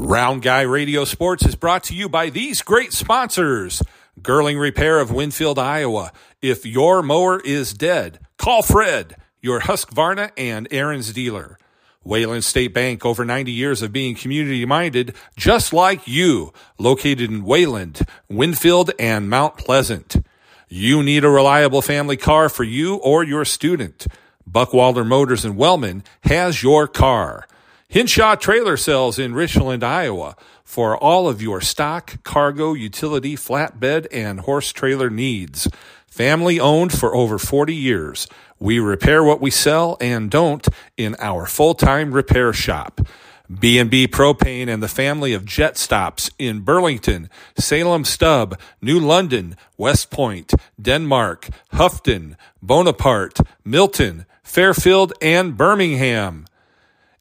Round Guy Radio Sports is brought to you by these great sponsors. Girling Repair of Winfield, Iowa. If your mower is dead, call Fred, your Husqvarna and Ariens dealer. Wayland State Bank, over 90 years of being community minded, just like you, located in Wayland, Winfield, and Mount Pleasant. You need a reliable family car for you or your student. Buckwalder Motors in Wellman has your car. Hinshaw Trailer Sales in Richland, Iowa for all of your stock, cargo, utility, flatbed, and horse trailer needs. Family owned for over 40 years. We repair what we sell and don't in our full-time repair shop. B&B Propane and the family of jet stops in Burlington, Salem Stub, New London, West Point, Denmark, Houghton, Bonaparte, Milton, Fairfield, and Birmingham.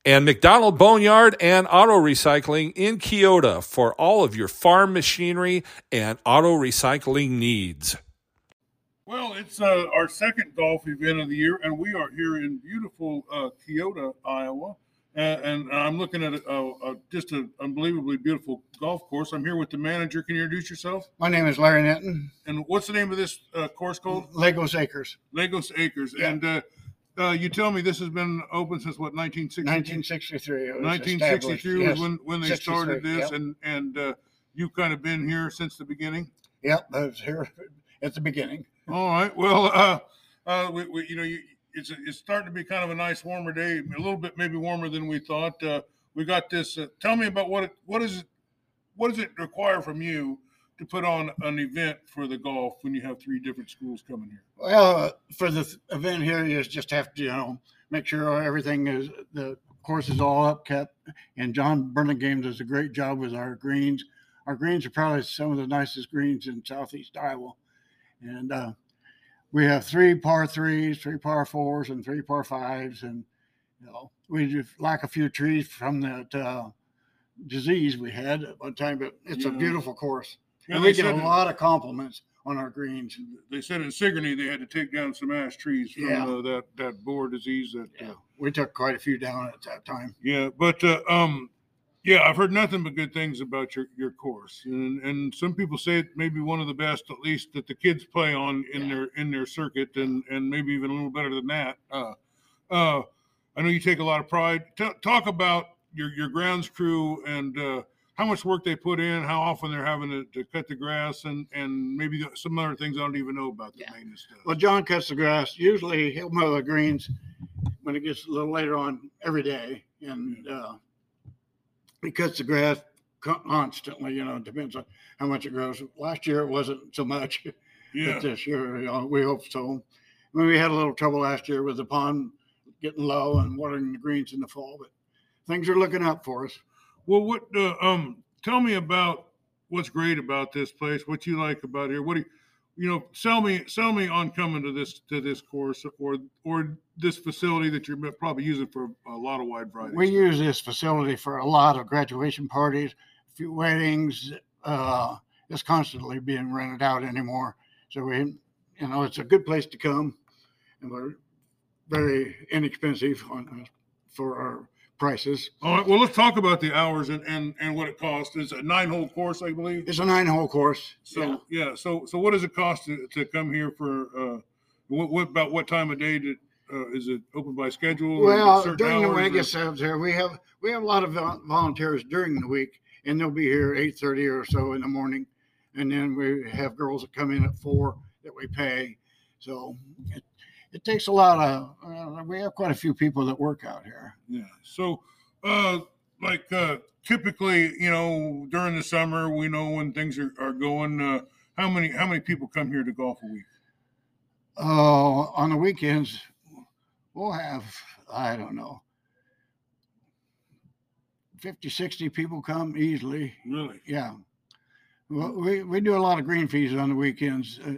And McDonald Boneyard and Auto Recycling in Keota for all of your farm machinery and auto recycling needs. Well, it's uh, our second golf event of the year, and we are here in beautiful uh, Keota, Iowa. And, and I'm looking at a, a, a, just an unbelievably beautiful golf course. I'm here with the manager. Can you introduce yourself? My name is Larry Netton. And what's the name of this uh, course called? Lagos Acres. Lagos Acres. Yeah. And uh, you tell me this has been open since what 1963? 1963. It was 1963 was when, when they 63, started this, yep. and and uh, you've kind of been here since the beginning. Yep, I was here at the beginning. All right. Well, uh, uh, we, we, you know, you, it's it's starting to be kind of a nice warmer day, a little bit maybe warmer than we thought. Uh, we got this. Uh, tell me about what it, what is it, what does it require from you to put on an event for the golf when you have three different schools coming here? Well, uh, for the event here, you just have to, you know, make sure everything is the course is all up kept. And John Burlingame does a great job with our greens. Our greens are probably some of the nicest greens in southeast Iowa. And uh, we have three par threes, three par fours, and three par fives. And you know, we just lack a few trees from that uh, disease we had at one time, but it's a beautiful course. Yeah, And they we get a lot of compliments on our greens. They said in Sigourney they had to take down some ash trees from Yeah. uh, that that borer disease. That uh, Yeah, we took quite a few down at that time. Yeah, but uh, um, yeah, I've heard nothing but good things about your your course, and and some people say it may be one of the best, at least that the kids play on in Yeah. their in their circuit, and and maybe even a little better than that. Uh, uh, I know you take a lot of pride. T- talk about your your grounds crew and uh, how much work they put in, how often they're having to, to cut the grass, and and maybe some other things I don't even know about the Yeah. maintenance stuff. Well, John cuts the grass. Usually he'll mow the greens when it gets a little later on every day. And uh, he cuts the grass constantly, you know, it depends on how much it grows. Last year it wasn't so much, yeah, but this year, you know, we hope so. I mean, we had a little trouble last year with the pond getting low and watering the greens in the fall, but things are looking up for us. Well, what uh, um tell me about what's great about this place, what you like about here. What do you you know, sell me sell me on coming to this to this course or or this facility that you're probably using for a lot of wide variety. We use this facility for a lot of graduation parties, a few weddings. Uh, it's constantly being rented out anymore. So we, you know, it's a good place to come, and we're very inexpensive on uh, for our prices. All right, well let's talk about the hours and and, and what it costs. It's a nine hole course, I believe. It's a nine-hole course. So yeah. so so what does it cost to, to come here for uh what, what about what time of day did uh, is it open by schedule? or is it Well, during the hours week or- it here we have we have a lot of volunteers during the week, and they'll be here eight thirty or so in the morning, and then we have girls that come in at four that we pay. So it, it takes a lot of. Uh, we have quite a few people that work out here. Yeah. So, uh, like uh, typically, you know, during the summer, we know when things are, are going. Uh, how many how many people come here to golf a week? Uh, on the weekends, we'll have I don't know. 50, 60 people come easily. Really? Yeah. Well, we, we do a lot of green fees on the weekends uh,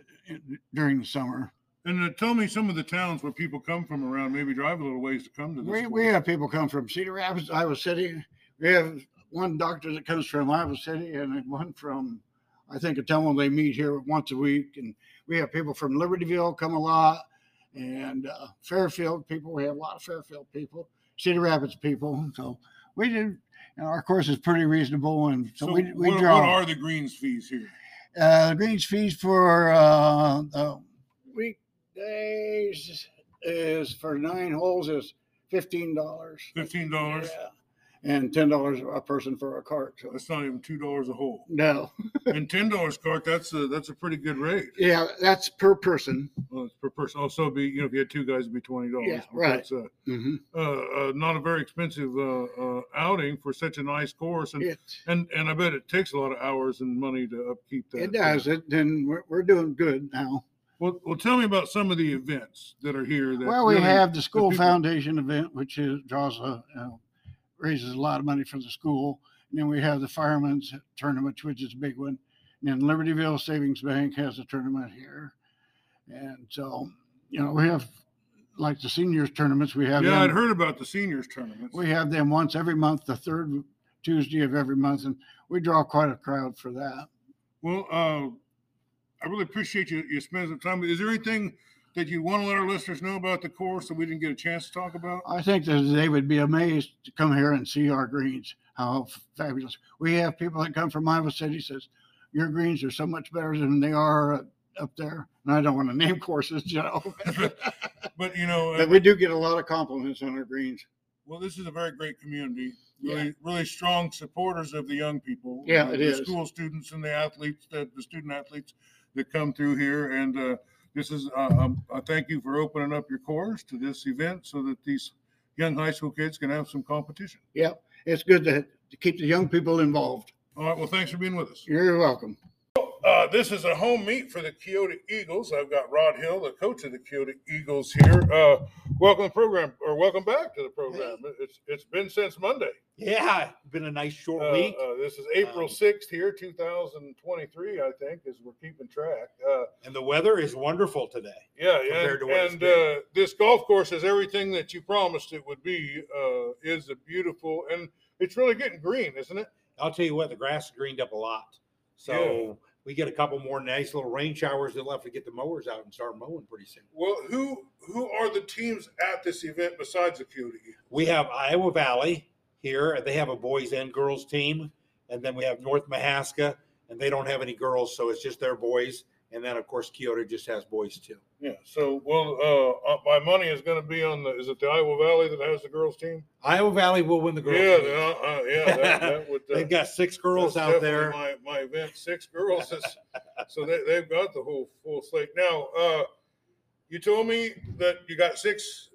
during the summer. And uh, tell me some of the towns where people come from around. Maybe drive a little ways to come to this. We, course. we have people come from Cedar Rapids, Iowa City. We have one doctor that comes from Iowa City and one from, I think, a town they meet here once a week. And we have people from Libertyville come a lot and uh, Fairfield people. We have a lot of Fairfield people, Cedar Rapids people. So we do, And our course is pretty reasonable, and so, So, we we what, draw. what are the greens fees here? Uh, the greens fees for uh, the weekdays is for nine holes is fifteen dollars. Fifteen dollars. Yeah. And ten dollars a person for a cart. So That's not even two dollars a hole. no, and ten dollars cart. That's a that's a pretty good rate. yeah, that's per person. Well, it's per person. Also, be you know if you had two guys, it'd be twenty dollars. Yeah, right. That's uh, Mm-hmm. uh, uh, not a very expensive uh, uh, outing for such a nice course, and and and I bet it takes a lot of hours and money to upkeep that. it does it. Then we're, we're doing good now. Well, well, tell me about some of the events that are here. That Well, we really- have the school people- foundation event, which is draws a you know, raises a lot of money for the school. And then we have the firemen's tournament, which is a big one. And then Libertyville Savings Bank has a tournament here. And so, you know, we have like the seniors tournaments. We have Yeah, them, I'd heard about the seniors tournaments. we have them once every month, the third Tuesday of every month, and we draw quite a crowd for that. Well, uh, I really appreciate you you spending some time. Is there anything that you want to let our listeners know about the course that we didn't get a chance to talk about? I think that they would be amazed to come here and see our greens. How fabulous! We have people that come from Iowa City says your greens are so much better than they are up there. And I don't want to name courses, you know, But you know, but we do get a lot of compliments on our greens. Well, this is a very great community. Yeah. Really, really strong supporters of the young people. Yeah, uh, it the is. School students and the athletes, the, the student athletes that come through here, and uh, this is uh, um, I thank you for opening up your course to this event so that these young high school kids can have some competition. Yep, it's good to, to keep the young people involved. All right. Well, thanks for being with us. You're welcome. Uh, this is a home meet for the Keota Eagles. I've got Rod Hill, the coach of the Keota Eagles, here. Uh, welcome to the program, or welcome back to the program. It's it's been since Monday. Yeah, been a nice short Uh, week, uh, this is April Um, 6th here, 2023, I think, as we're keeping track. Uh, and the weather is wonderful today. yeah, Compared and, to what it's and been. uh, this golf course is everything that you promised it would be. Uh, is a beautiful, and it's really getting green, isn't it? I'll tell you what, the grass greened up a lot, so we get a couple more nice little rain showers. They'll have to get the mowers out and start mowing pretty soon. Well, who who are the teams at this event besides Eagles? We have Iowa Valley here, and they have a boys and girls team, and then we have North Mahaska, and they don't have any girls, so it's just their boys. And then of course Keota just has boys too. Yeah. So, well, uh, uh, my money is going to be on the. Is it the Iowa Valley that has the girls team? Iowa Valley will win the girls. Yeah, uh, uh, yeah. That, that would. Uh, They've got six girls out there. My, my event, six girls. Is, so they, they've got the whole full slate. Now, uh, you told me that you got six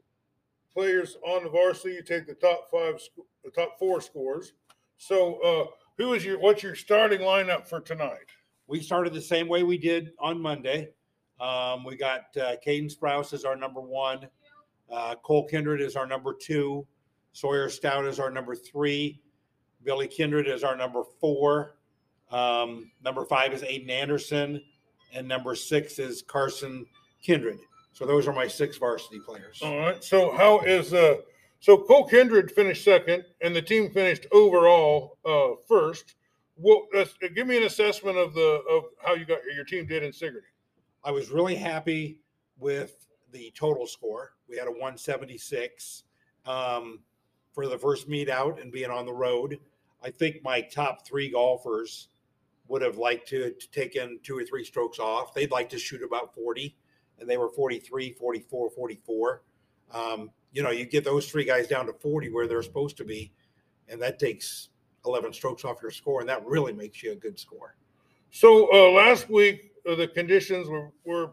players on the varsity. You take the top five, the top four scores. So, uh, who is your what's your starting lineup for tonight? We started the same way we did on Monday. Um, we got uh, Caden Sprouse as our number one, uh, Cole Kindred is our number two, Sawyer Stout is our number three, Billy Kindred is our number four, um, number five is Aiden Anderson, and number six is Carson Kindred. So those are my six varsity players. All right. So, how is uh? So Cole Kindred finished second, and the team finished overall uh, first. Well, let's, give me an assessment of the of how you got your team did in Sigourney. I was really happy with the total score. We had a 176 um, for the first meet out and being on the road. I think my top three golfers would have liked to, to take in two or three strokes off. They'd like to shoot about 40, and they were 43, 44, 44. Um, you know, you get those three guys down to 40 where they're supposed to be, and that takes 11 strokes off your score, and that really makes you a good score. So uh, last week uh, the conditions were, were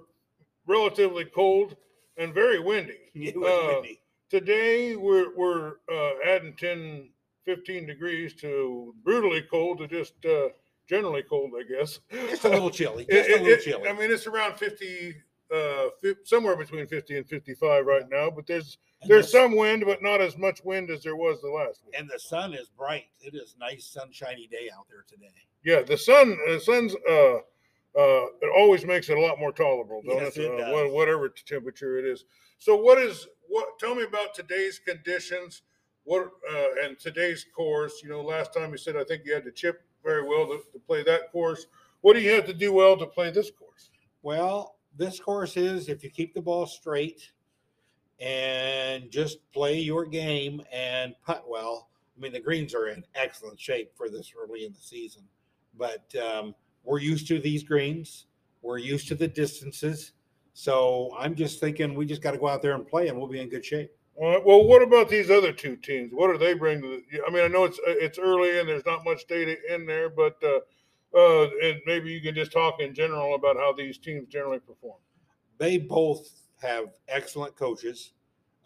relatively cold and very windy. It was Uh, windy. Today we're we're uh, adding 10, 15 degrees to brutally cold to just uh, generally cold, I guess. It's a little chilly. It- a little it- chilly. I mean, it's around 50, uh, somewhere between 50 and 55 right now, but there's And there's the- some wind, but not as much wind as there was the last week. and the sun is bright. It is nice, sunshiny day out there today. Yeah, the sun, the sun's, uh, uh, it always makes it a lot more tolerable, don't Yes, it? it Uh, whatever temperature it is. So, what is what? Tell me about today's conditions. What uh, and today's course? You know, last time you said I think you had to chip very well to, to play that course. What do you have to do well to play this course? Well, this course is if you keep the ball straight and just play your game and putt well. I mean, the greens are in excellent shape for this early in the season, but um, we're used to these greens. We're used to the distances. So I'm just thinking we just got to go out there and play, and we'll be in good shape. All right. Well, what about these other two teams? What do they bring to the? I mean, I know it's it's early and there's not much data in there, but uh, uh, and maybe you can just talk in general about how these teams generally perform. They both have excellent coaches.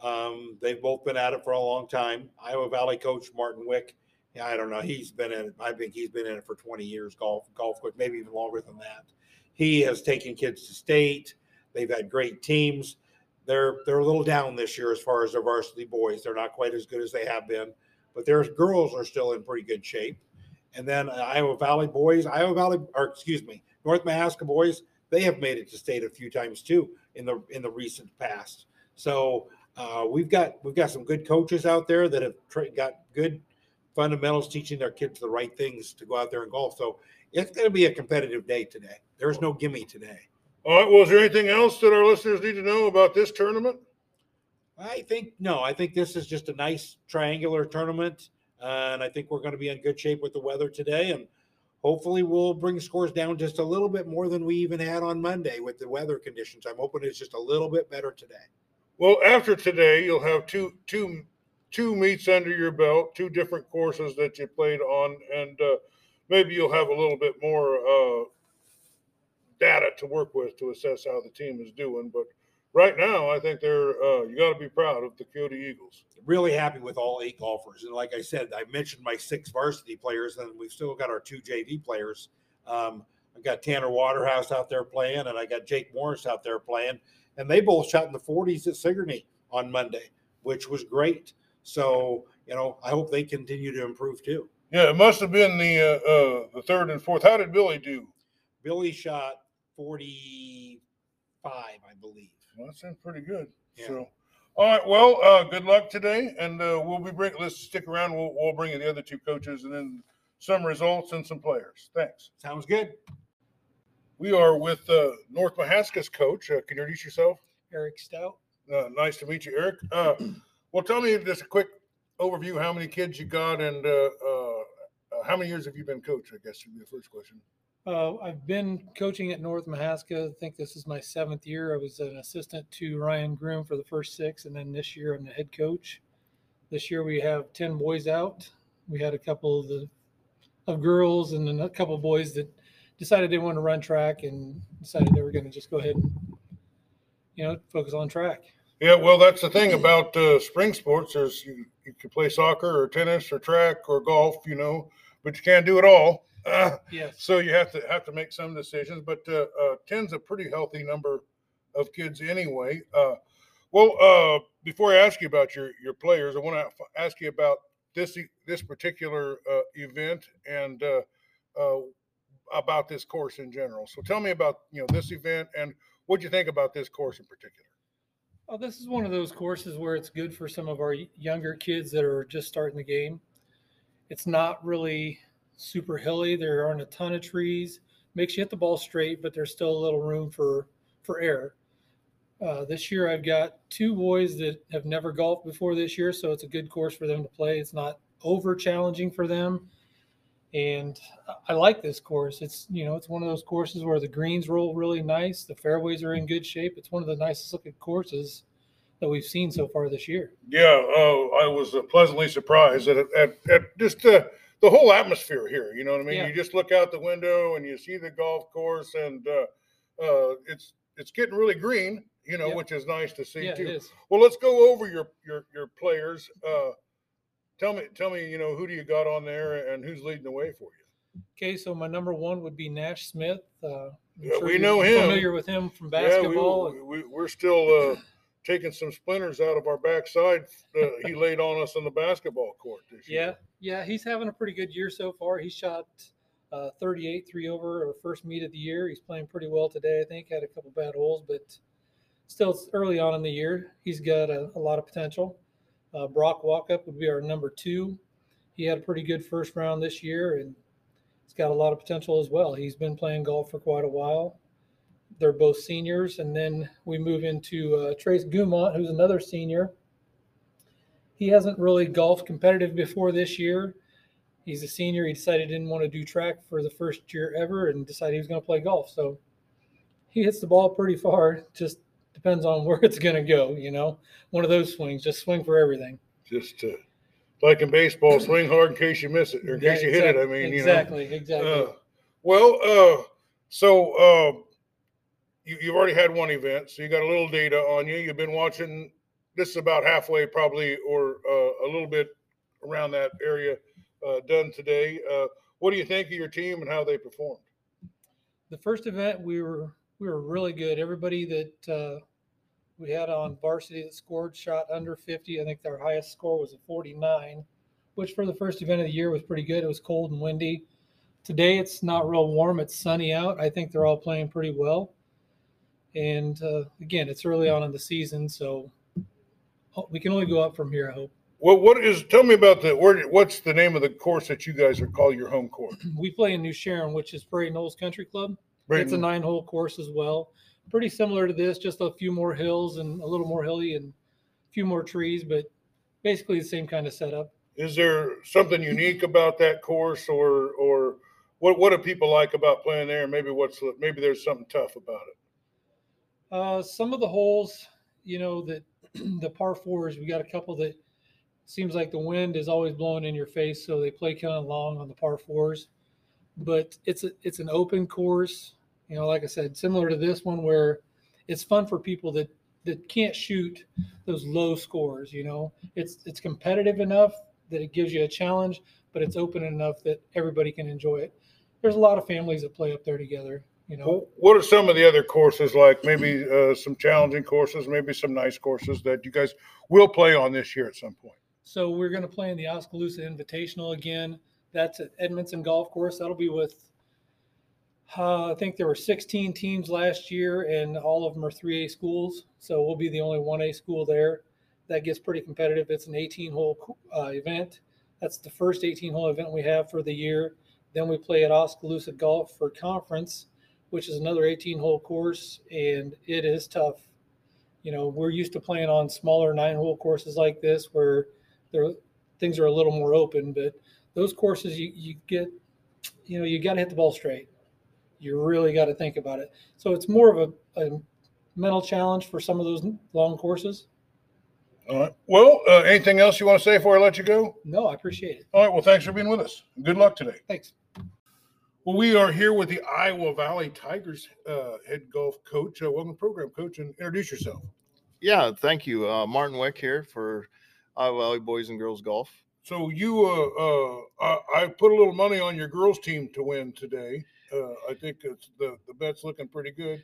Um, they've both been at it for a long time. Iowa Valley coach Martin Wick. I don't know. He's been in. I think he's been in it for 20 years, golf, golf coach, maybe even longer than that. He has taken kids to state. They've had great teams. They're they're a little down this year as far as their varsity boys. They're not quite as good as they have been, but their girls are still in pretty good shape. And then uh, Iowa Valley boys, Iowa Valley, or excuse me, North Mahaska boys, they have made it to state a few times too in the in the recent past. So uh, we've got we've got some good coaches out there that have tra- got good fundamentals, teaching their kids the right things to go out there and golf. So it's going to be a competitive day today. There's no gimme today. All right. Well, is there anything else that our listeners need to know about this tournament? I think no. I think this is just a nice triangular tournament, and I think we're going to be in good shape with the weather today, and hopefully we'll bring scores down just a little bit more than we even had on Monday with the weather conditions. I'm hoping it's just a little bit better today. Well, after today, you'll have two two two meets under your belt, two different courses that you played on, and uh, maybe you'll have a little bit more uh, data to work with to assess how the team is doing. But right now, I think they're uh, you got to be proud of the Keota Eagles. Really happy with all eight golfers, and like I said, I mentioned my six varsity players, and we've still got our two JV players. Um, I got Tanner Waterhouse out there playing, and I got Jake Morris out there playing, and they both shot in the 40s at Sigourney on Monday, which was great. So you know, I hope they continue to improve too. Yeah, it must have been the uh, uh, the third and fourth. How did Billy do? Billy shot 45, I believe. Well, that sounds pretty good. Yeah. So, all right. Well, uh, good luck today, and uh, we'll be bring. Let's stick around. We'll we'll bring you the other two coaches, and then some results and some players. Thanks. Sounds good. We are with uh, North Mahaska's coach. Uh, can you introduce yourself? Eric Stout. Uh, nice to meet you, Eric. Uh, well, tell me just a quick overview. How many kids you got, and uh, uh, uh, how many years have you been coach? I guess would be the first question. Uh, I've been coaching at North Mahaska. I think this is my seventh year. I was an assistant to Ryan Groom for the first six, and then this year I'm the head coach. This year we have ten boys out. We had a couple of the of girls and then a couple of boys that decided they wanted to run track and decided they were going to just go ahead and you know focus on track. Yeah, well, that's the thing about uh, spring sports is you, you can play soccer or tennis or track or golf, you know, but you can't do it all. Uh, Yes. so you have to have to make some decisions. But uh, uh, ten's a pretty healthy number of kids anyway. Uh, well, uh, before I ask you about your your players, I want to ask you about this this particular uh, event and uh, uh, about this course in general. So tell me about you know this event and what you think about this course in particular. Well, this is one of those courses where it's good for some of our younger kids that are just starting the game. It's not really super hilly. There aren't a ton of trees. Makes you hit the ball straight, but there's still a little room for for error. Uh, this year, I've got two boys that have never golfed before this year, so it's a good course for them to play. It's not over challenging for them, and I- like this course. It's you know it's one of those courses where the greens roll really nice, the fairways are in good shape. It's one of the nicest looking courses that we've seen so far this year. Yeah, uh, I was uh, pleasantly surprised at, at, at just uh, the whole atmosphere here. You know what I mean? Yeah. You just look out the window and you see the golf course, and uh, uh, it's it's getting really green. You know, Yeah. which is nice to see Yeah, too. Well, let's go over your your your players. Uh, tell me, tell me, you know, who do you got on there, and who's leading the way for you? Okay, so my number one would be Nash Smith. Uh, Yeah, we know him. Familiar with him from basketball. Yeah, we, we, we're still uh, taking some splinters out of our backside. Uh, he laid on us on the basketball court this Yeah, year. yeah, yeah, he's having a pretty good year so far. He shot uh, 38, three over, our first meet of the year. He's playing pretty well today, I think. Had a couple bad holes, but still it's early on in the year. He's got a, a lot of potential. Uh, Brock Walkup would be our number two. He had a pretty good first round this year, and he's got a lot of potential as well. He's been playing golf for quite a while. They're both seniors, and then we move into uh, Trace Gumont, who's another senior he hasn't really golfed competitive before this year. He's a senior. He decided he didn't want to do track for the first year ever and decided he was going to play golf. So he hits the ball pretty far. Just depends on where it's going to go. You know, one of those swings. Just swing for everything. Just uh, like in baseball, swing hard in case you miss it or in case you hit it. I mean, exactly, you know. exactly. Uh, well, uh, so uh, you, you've already had one event, so you got a little data on you. You've been watching. This is about halfway, probably, or uh, a little bit around that area. Uh, done today. Uh, what do you think of your team and how they performed? the first event we were we were really good. Everybody that uh, we had on varsity that scored shot under 50. I think their highest score was a 49, which for the first event of the year was pretty good. It was cold and windy. Today it's not real warm. It's sunny out. I think they're all playing pretty well. And uh, again, it's early on in the season, so we can only go up from here. I hope. Well, what is? Tell me about the. Where, what's the name of the course that you guys are call your home course? We play in New Sharon, which is Prairie Knolls Country Club. It's a nine hole course as well. Pretty similar to this, just a few more hills and a little more hilly and a few more trees, but basically the same kind of setup. Is there something unique about that course, or or what what do people like about playing there? Maybe what's maybe there's something tough about it. Uh, some of the holes, you know, that the par fours, we got a couple that seems like the wind is always blowing in your face, so they play kind of long on the par fours. But it's a, it's an open course, you know, like I said, similar to this one where it's fun for people that that can't shoot those low scores. You know, it's it's competitive enough that it gives you a challenge, but it's open enough that everybody can enjoy it. There's a lot of families that play up there together. You know, What are some of the other courses like? Maybe uh, some challenging courses, maybe some nice courses that you guys will play on this year at some point. So we're going to play in the Oskaloosa Invitational again. That's at Edmundson Golf Course. That'll be with, uh, I think there were 16 teams last year, and all of them are 3A schools. So we'll be the only 1A school there. That gets pretty competitive. It's an 18 hole uh, event. That's the first 18 hole event we have for the year. Then we play at Oskaloosa Golf for conference, which is another 18 hole course, and it is tough. You know, we're used to playing on smaller nine hole courses like this where there things are a little more open, but those courses you, you get, you know, you got to hit the ball straight. You really got to think about it. So it's more of a, a mental challenge for some of those long courses. All right. Well, uh, anything else you want to say before I let you go? No, I appreciate it. All right. Well, thanks for being with us. Good luck today. Thanks. Well, we are here with the Iowa Valley Tigers uh, head golf coach. Uh, welcome to the program, coach, and introduce yourself. Yeah, thank you. Uh, Martin Wick here for Iowa Valley Boys and Girls Golf. So you, uh, uh, I, I put a little money on your girls team to win today. Uh, I think it's the the bet's looking pretty good,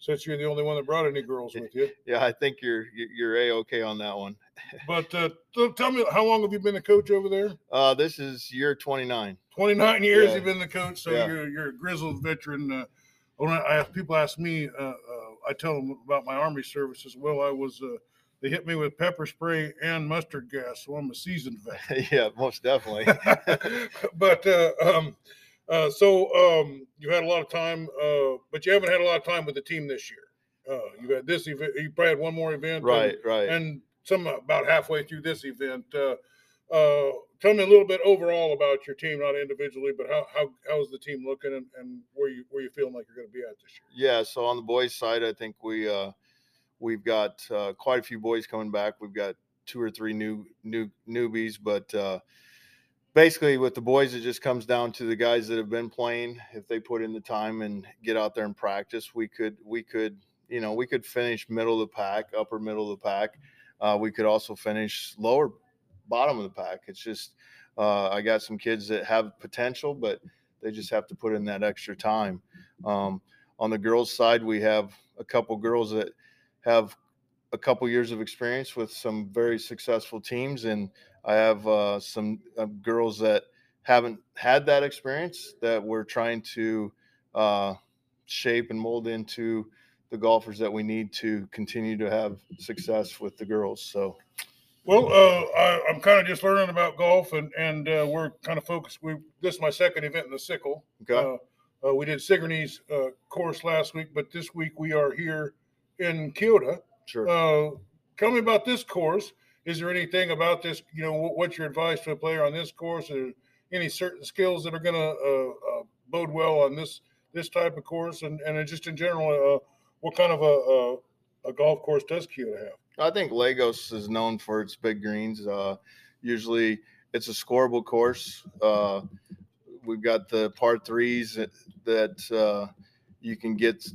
since you're the only one that brought any girls with you. Yeah, I think you're you- you're a okay on that one. But uh, tell me, how long have you been a coach over there? Uh, this is year 29. Twenty nine years Yeah. you've been the coach, so Yeah. you're you're a grizzled veteran. Uh, when I ask people ask me, uh, uh, I tell them about my army service as well. I was. Uh, they hit me with pepper spray and mustard gas, so I'm a seasoned vet. yeah, most definitely. but uh, um, uh, so um, you had a lot of time, uh, but you haven't had a lot of time with the team this year. Uh, you had this event. You probably had one more event, right, right. And, and some about halfway through this event. Uh, tell me a little bit overall about your team, not individually, but how how how's the team looking, and, and where you where you feeling like you're going to be at this year? yeah, so on the boys' side, I think we uh, we've got uh, quite a few boys coming back. We've got two or three new new newbies, but uh, basically with the boys, it just comes down to the guys that have been playing. If they put in the time and get out there and practice, we could we could you know we could finish middle of the pack, upper middle of the pack. Uh, we could also finish lower bottom of the pack. It's just uh, I got some kids that have potential, but they just have to put in that extra time. Um, on the girls' side, we have a couple girls that have a couple years of experience with some very successful teams, and I have uh, some uh, girls that haven't had that experience that we're trying to uh, shape and mold into the golfers that we need to continue to have success with the girls. So, Well, uh, I, I'm kind of just learning about golf, and and uh, we're kind of focused. We this is my second event in the sickle. okay. Uh, uh, we did Sigourney's uh, course last week, but this week we are here in Keota. sure. Uh, tell me about this course is there anything about this? You know, what's your advice to a player on this course? Or any certain skills that are going to bode well on this this type of course, and and just in general, uh, what kind of a, a, a golf course does Keota have? I think Lagos is known for its big greens. Uh, usually, it's a scoreable course. Uh, we've got the par threes that, uh, you can get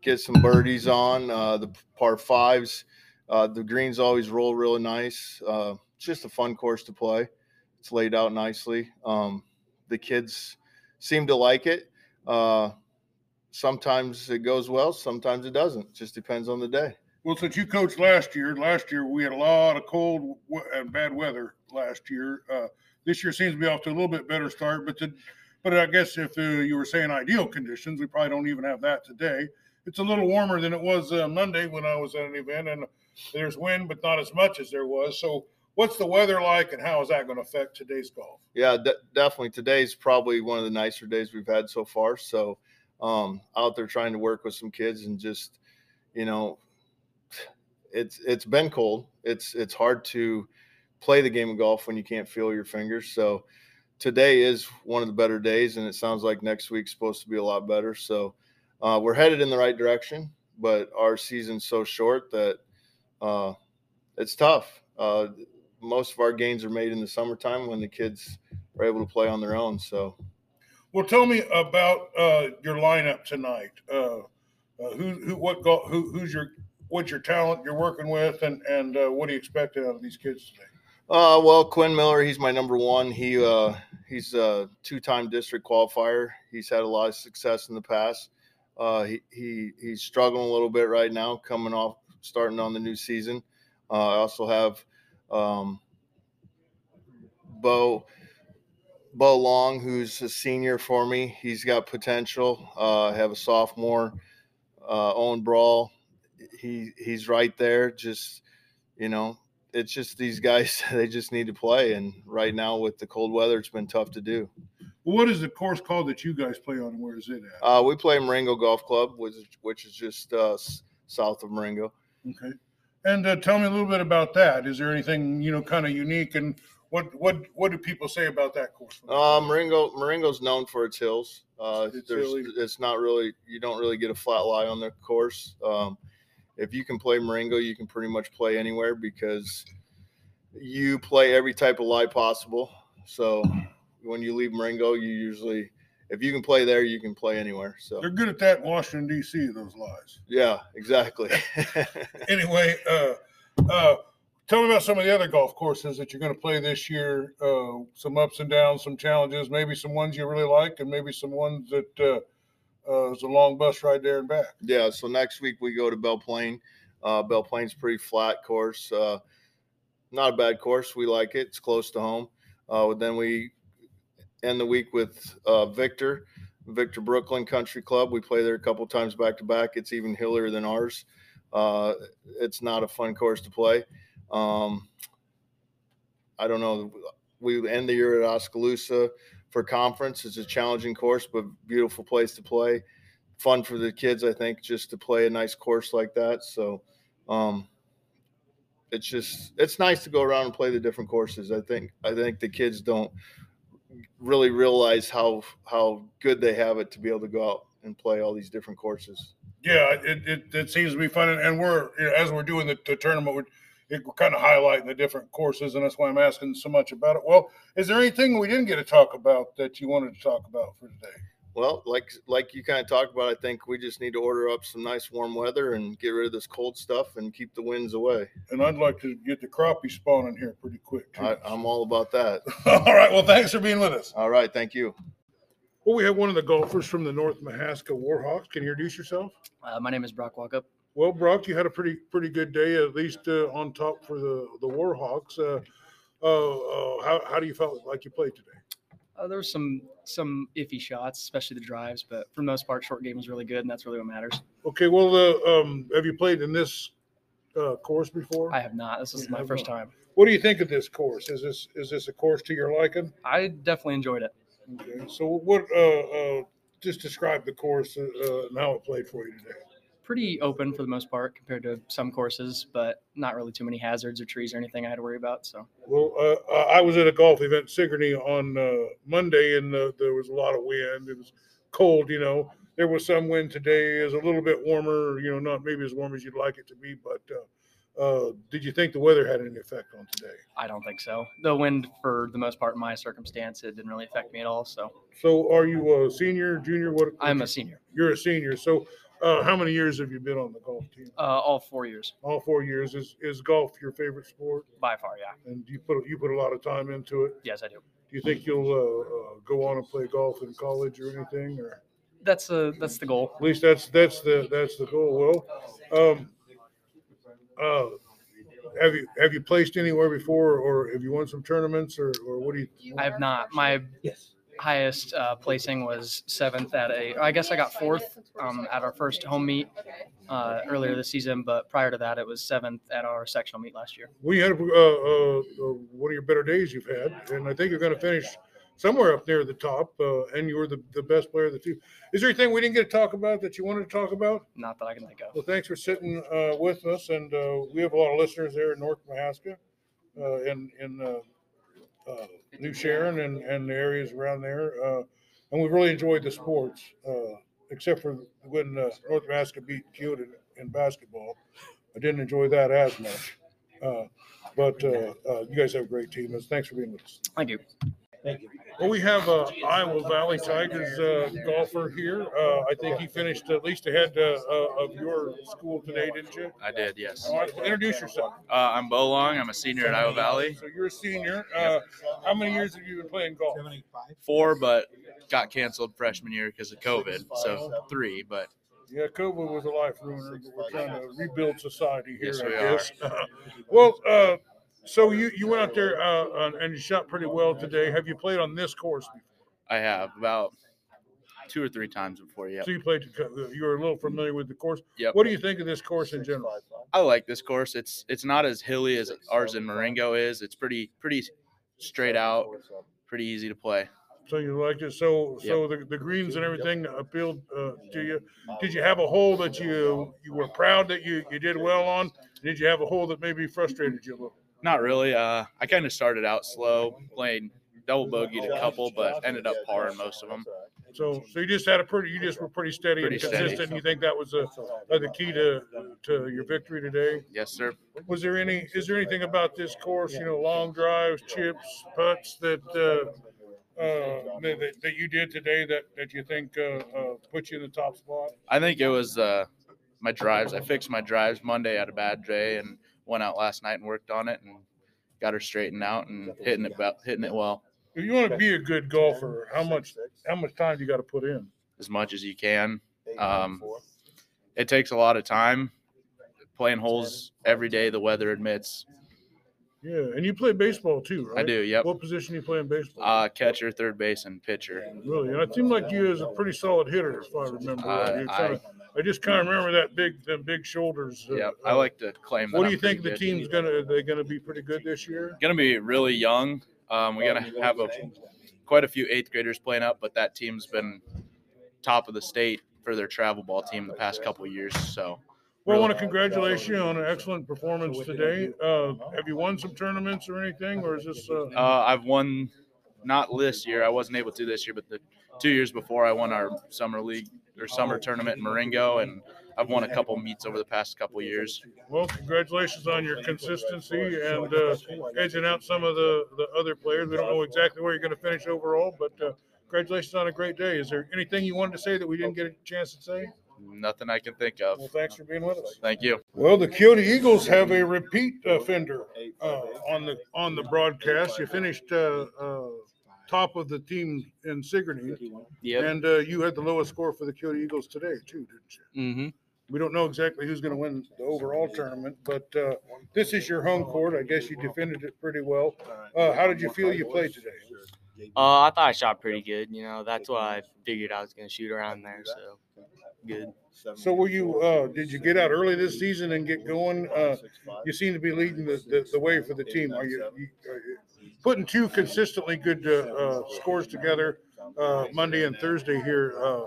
get some birdies on. Uh, the par fives, uh, the greens always roll really nice. Uh, it's just a fun course to play. It's laid out nicely. Um, the kids seem to like it. Sometimes it goes well, sometimes it doesn't. Just depends on the day. Well, since you coached last year, last year we had a lot of cold and bad weather last year. Uh, this year seems to be off to a little bit better start, but the, but I guess if uh, you were saying ideal conditions, we probably don't even have that today. It's a little warmer than it was uh, Monday when I was at an event, and there's wind, but not as much as there was. So, what's the weather like, and how is that going to affect today's golf? Yeah, de- definitely. Today's probably one of the nicer days we've had so far. So, um, out there trying to work with some kids and just, you know, it's it's been cold. It's it's hard to play the game of golf when you can't feel your fingers. So today is one of the better days, and it sounds like next week's supposed to be a lot better. So uh, we're headed in the right direction, but our season's so short that uh, it's tough. Uh, most of our gains are made in the summertime when the kids are able to play on their own. So, well, tell me about uh, your lineup tonight. Uh, uh, who, who, what, go, who, who's your, what's your talent you're working with, and and what do you expect out of these kids today? Uh, well, Quinn Miller, he's my number one. He uh, he's a two-time district qualifier. He's had a lot of success in the past. Uh, he, he he's struggling a little bit right now, coming off starting on the new season. Uh, I also have um, Bo Bo Long, who's a senior for me. He's got potential. Uh, I have a sophomore, uh, Owen Brawl. He he's right there. Just you know, it's just these guys they just need to play and right now with the cold weather it's been tough to do. What is the course called that you guys play on where is it at? Uh, we play marengo golf club which, which is just uh, south of marengo. Okay. And uh, tell me a little bit about that. Is there anything you know kind of unique and what what what do people say about that course? Uh, marengo marengo's known for its hills. Uh, it's, it's not really you don't really get a flat lie on the course. Um, if you can play Marengo, you can pretty much play anywhere because you play every type of lie possible. So when you leave Marengo, you usually, if you can play there, you can play anywhere. So they're good at that in Washington D.C. Those lies. Yeah, exactly. anyway, uh, uh, tell me about some of the other golf courses that you're going to play this year. Uh, some ups and downs, some challenges, maybe some ones you really like, and maybe some ones that uh, it's a long bus ride there and back. Yeah. So next week we go to Belle Plaine. Uh, Belle Plaine's pretty flat course. Uh, not a bad course. We like it. It's close to home. Uh, then we end the week with uh, Victor, Victor Brooklyn Country Club. We play there a couple times back to back. It's even hillier than ours. Uh, it's not a fun course to play. Um, I don't know. We end the year at Oskaloosa for conference. It's a challenging course, but beautiful place to play. Fun for the kids, I think, just to play a nice course like that. So, um, it's just it's nice to go around and play the different courses. I think I think the kids don't really realize how how good they have it to be able to go out and play all these different courses. Yeah, it, it, it seems to be fun, and we're as we're doing the, the tournament, we're it, we're kind of highlighting the different courses, and that's why I'm asking so much about it. Well, is there anything we didn't get to talk about that you wanted to talk about for today? Well, like like you kind of talked about, I think we just need to order up some nice warm weather and get rid of this cold stuff and keep the winds away. And I'd like to get the crappie spawning here pretty quick. Too. I, I'm all about that. all right. Well, thanks for being with us. All right. Thank you. Well, we have one of the golfers from the North Mahaska Warhawks. Can you introduce yourself? Uh, my name is Brock Walkup. Well, Brock, you had a pretty pretty good day, at least uh, on top for the the Warhawks. Uh, uh, uh, how how do you felt like you played today? Uh, there were some some iffy shots, especially the drives, but for the most part, short game was really good, and that's really what matters. Okay, well, uh, um, have you played in this uh, course before? I have not. This is you my first not. time. What do you think of this course? Is this is this a course to your liking? I definitely enjoyed it. Okay, so what? Uh, uh, just describe the course uh, and how it played for you today pretty open for the most part compared to some courses, but not really too many hazards or trees or anything I had to worry about. So Well, uh, I was at a golf event in Sigourney on uh, Monday, and uh, there was a lot of wind. It was cold, you know. There was some wind today. Is a little bit warmer, you know, not maybe as warm as you'd like it to be. But uh, uh, did you think the weather had any effect on today? I don't think so. The wind, for the most part, in my circumstance, it didn't really affect me at all. So So, are you a senior, junior? What? I'm a senior. You're a senior. So, uh, how many years have you been on the golf team? Uh, all four years All four years. Is is golf your favorite sport? by far. Yeah. And you put you put a lot of time into it. Yes, I do. Do you think you'll uh, uh, go on and play golf in college or anything? Or That's uh that's the goal. at least that's that's the that's the goal. Well, um, uh, have you have you placed anywhere before, or have you won some tournaments, or or what do you? I have not. My highest uh, placing was seventh at a. I guess I got fourth um, at our first home meet uh, earlier this season, but prior to that, it was seventh at our sectional meet last year. We had uh, uh, uh, one of your better days you've had, and I think you're going to finish somewhere up near the top. Uh, and you were the, the best player of the team. Is there anything we didn't get to talk about that you wanted to talk about? Not that I can think of. Well, thanks for sitting uh, with us, and uh, we have a lot of listeners there in North Mahaska, uh, in in uh, New Sharon and and the areas around there, uh, and we've really enjoyed the sports, uh, except for when uh, North Mahaska beat Keota in, in basketball. I didn't enjoy that as much, uh, but uh, uh, you guys have a great team. Thanks for being with us. Thank you. Well, we have a Iowa Valley Tigers uh, golfer here. Uh, I think he finished at least ahead uh, uh, of your school today, didn't you? I did, yes. All right, introduce yourself. Uh, I'm Bo Long. I'm a senior at Iowa Valley. So you're a senior. Uh, how many years have you been playing golf? Four, but got canceled freshman year because of COVID. So three, but Yeah, COVID was a life ruiner, but we're trying to rebuild society here, Yes, I we guess. well, uh, so you, you went out there uh, uh, and you shot pretty well today. Have you played on this course before? I have about two or three times before. Yep. So you played, you're a little familiar with the course. Yep. What do you think of this course in general? I like this course. It's it's not as hilly as ours in Marengo is. It's pretty pretty straight out, pretty easy to play. So you liked it. So so the, the greens and everything appealed uh, to you. Did you have a hole that you you were proud that you, you did well on? Did you have a hole that maybe frustrated you a little? Not really. Uh, I kind of started out slow, playing double bogeyed a couple, but ended up par in most of them. So so you just had a pretty you just were pretty steady Pretty and steady. consistent. You think that was a, uh, the key to to your victory today? Yes, sir. Was there any is there anything about this course? You know, long drives, chips, putts that. Uh, uh, that, that- that you did today that, that you think uh, uh, put you in the top spot? I think it was uh, my drives. I fixed my drives Monday. I had a bad day and went out last night and worked on it and got her straightened out and hitting it about hitting it well If you want to be a good golfer, how much how much time do you got to put in? as much as you can. Um, it takes a lot of time playing holes every day. The weather admits. Yeah, and you play baseball too, right? I do. Yep. What position you play in baseball? Uh, catcher, third base, and pitcher. really, and it seemed like you was a pretty solid hitter, if I remember. right. Uh, You kinda- I, just kind of remember that big, them big shoulders. uh, Yep. I uh, like to claim that. What do I'm you think the pretty good. team's gonna? Are they gonna be pretty good this year? Gonna be really young. Um, we gotta have a quite a few eighth graders playing up, but that team's been top of the state for their travel ball team the past couple of years. So Well, I want to congratulate you on an excellent performance today. Uh, have you won some tournaments or anything, or is this? Uh, uh, I've won not this year. I wasn't able to this year, but the two years before I won our summer league or summer tournament in Marengo, and I've won a couple meets over the past couple years. Well, congratulations on your consistency and uh, edging out some of the, the other players. We don't know exactly where you're going to finish overall, but uh, congratulations on a great day. Is there anything you wanted to say that we didn't get a chance to say? Nothing I can think of. Well, thanks for being with us. Thank you. Well, the Keota Eagles have a repeat offender uh, on the on the broadcast. You finished uh, uh, top of the team in Sigourney, Yep. and uh, you had the lowest score for the Keota Eagles today too, didn't you? Mm-hmm. We don't know exactly who's going to win the overall tournament, but uh, this is your home court. I guess you defended it pretty well. Uh, how did you feel you played today? Uh, I thought I shot pretty good. You know, that's why I figured I was going to shoot around there. So good. So were you? Uh, did you get out early this season and get going? Uh, you seem to be leading the, the, the way for the team. Are you, you are you putting two consistently good uh, uh, scores together uh, Monday and Thursday here? Uh,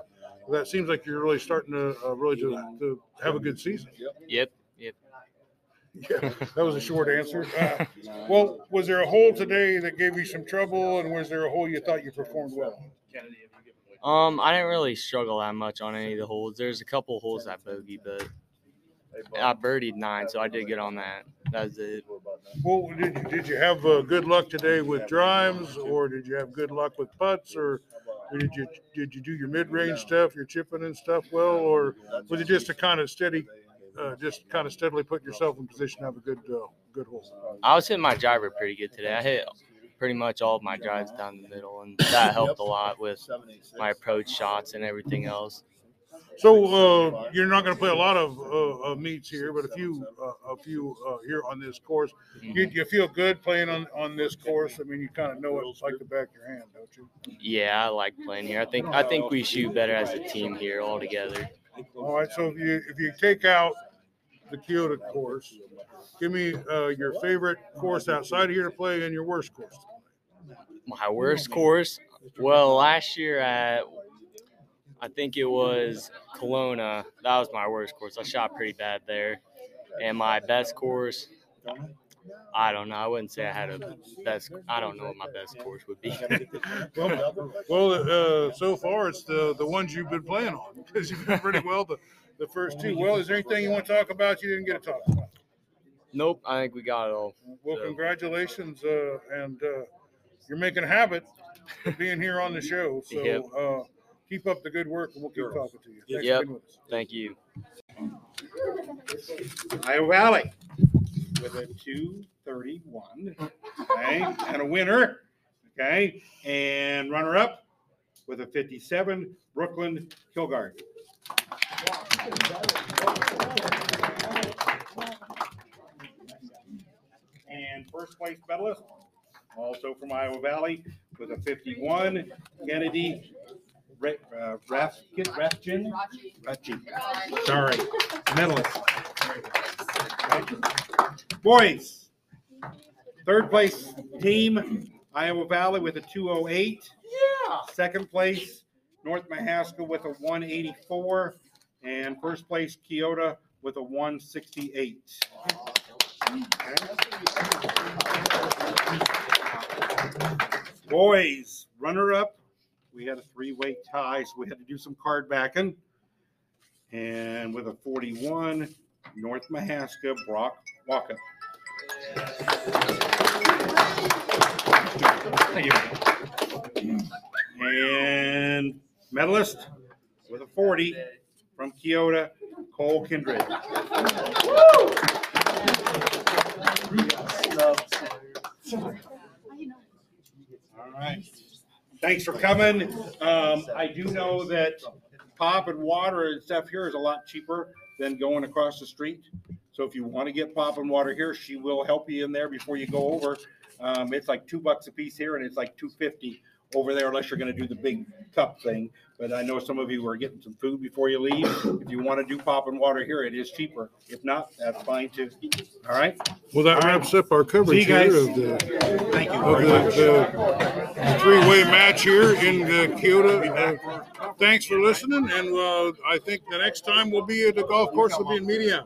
that seems like you're really starting to uh, really to, to have a good season. Yep. Yep. Yeah, that was a short answer. Uh, well, was there a hole today that gave you some trouble, and was there a hole you thought you performed well? Um, I didn't really struggle that much on any of the holes. There's a couple holes that bogey, but I birdied nine, so I did get on that. That's it. Well, did you, did you have uh, good luck today with drives, or did you have good luck with putts, or, or did you did you do your mid range stuff, your chipping and stuff well, or was it just a kind of steady, uh, just kind of steadily putting yourself in position to have a good uh, good hole? I was hitting my driver pretty good today. I hit pretty much all of my drives down the middle, and that helped a lot with my approach shots and everything else. So uh, you're not going to play a lot of uh, uh, meets here, but a few, uh, a few uh, here on this course. You, you feel good playing on, on this course. I mean, you kind of know it like the back of your hand, don't you? Yeah, I like playing here. I think I think we shoot better as a team here all together. All right. So if you if you take out the Keota course, give me uh, your favorite course outside of here to play and your worst course. My worst course? Well, last year at I think it was Kelowna. That was my worst course. I shot pretty bad there. And my best course, I don't know. I wouldn't say I had a best. I don't know what my best course would be. well, well uh, so far it's the the ones you've been playing on because you've been pretty well the the first two. Well, is there anything you want to talk about you didn't get to talk about? Nope, I think we got it all. Well, So- congratulations, uh, and uh, you're making a habit of being here on the show. So Yep. Keep up the good work, and we'll keep talking to you. Thanks for being with us. Thank you. Iowa Valley with a 231. Okay. And a winner. Okay. And runner up with a 57, Brooklyn Kilgard. And first place medalist, also from Iowa Valley, with a 51, Kennedy Ra- uh? Ratchi. Sorry, medalist. Boys, third place team, Iowa Valley with a 208. Yeah. Second place, North Mahaska with a 184. And first place, Keota with a 168. Boys, runner up, we had a three-way tie, so we had to do some card backing. And with a 41, North Mahaska, Brock Walker. And medalist with a 40 from Keota, Cole Kindred. All right. Thanks for coming. Um, I do know that pop and water and stuff here is a lot cheaper than going across the street. So if you want to get pop and water here, she will help you in there before you go over. Um, it's like two bucks a piece here and it's like two fifty over there unless you're gonna do the big cup thing. But I know some of you are getting some food before you leave. If you want to do pop and water here, it is cheaper. If not, that's fine too. All right? Well, that All right. wraps up our See coverage you guys. here of the, Thank you of very the, much. the, the three-way match here in uh, Keota. Uh, thanks for listening, and uh, I think the next time we'll be at the golf course. Will be in Mediana.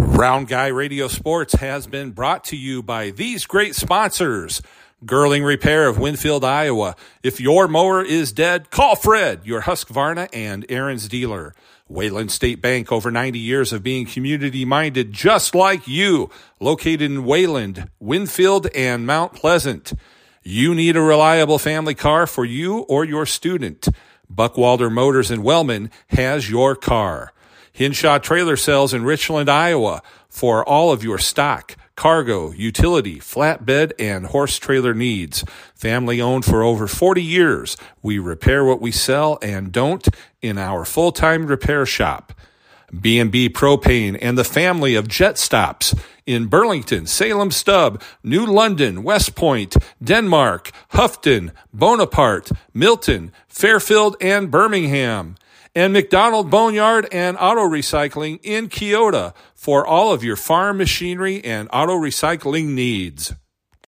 Round Guy Radio Sports has been brought to you by these great sponsors. Girling Repair of Winfield, Iowa. If your mower is dead, call Fred, your Husqvarna and Ariens dealer. Wayland State Bank, over 90 years of being community minded just like you, located in Wayland, Winfield, and Mount Pleasant. You need a reliable family car for you or your student. Buckwalder Motors in Wellman has your car. Hinshaw Trailer Sales in Richland, Iowa for all of your stock, cargo, utility, flatbed, and horse trailer needs. Family owned for over 40 years. We repair what we sell and don't in our full-time repair shop. B&B Propane and the family of jet stops in Burlington, Salem Stub, New London, West Point, Denmark, Houghton, Bonaparte, Milton, Fairfield, and Birmingham. And McDonald Boneyard and Auto Recycling in Keota for all of your farm machinery and auto recycling needs.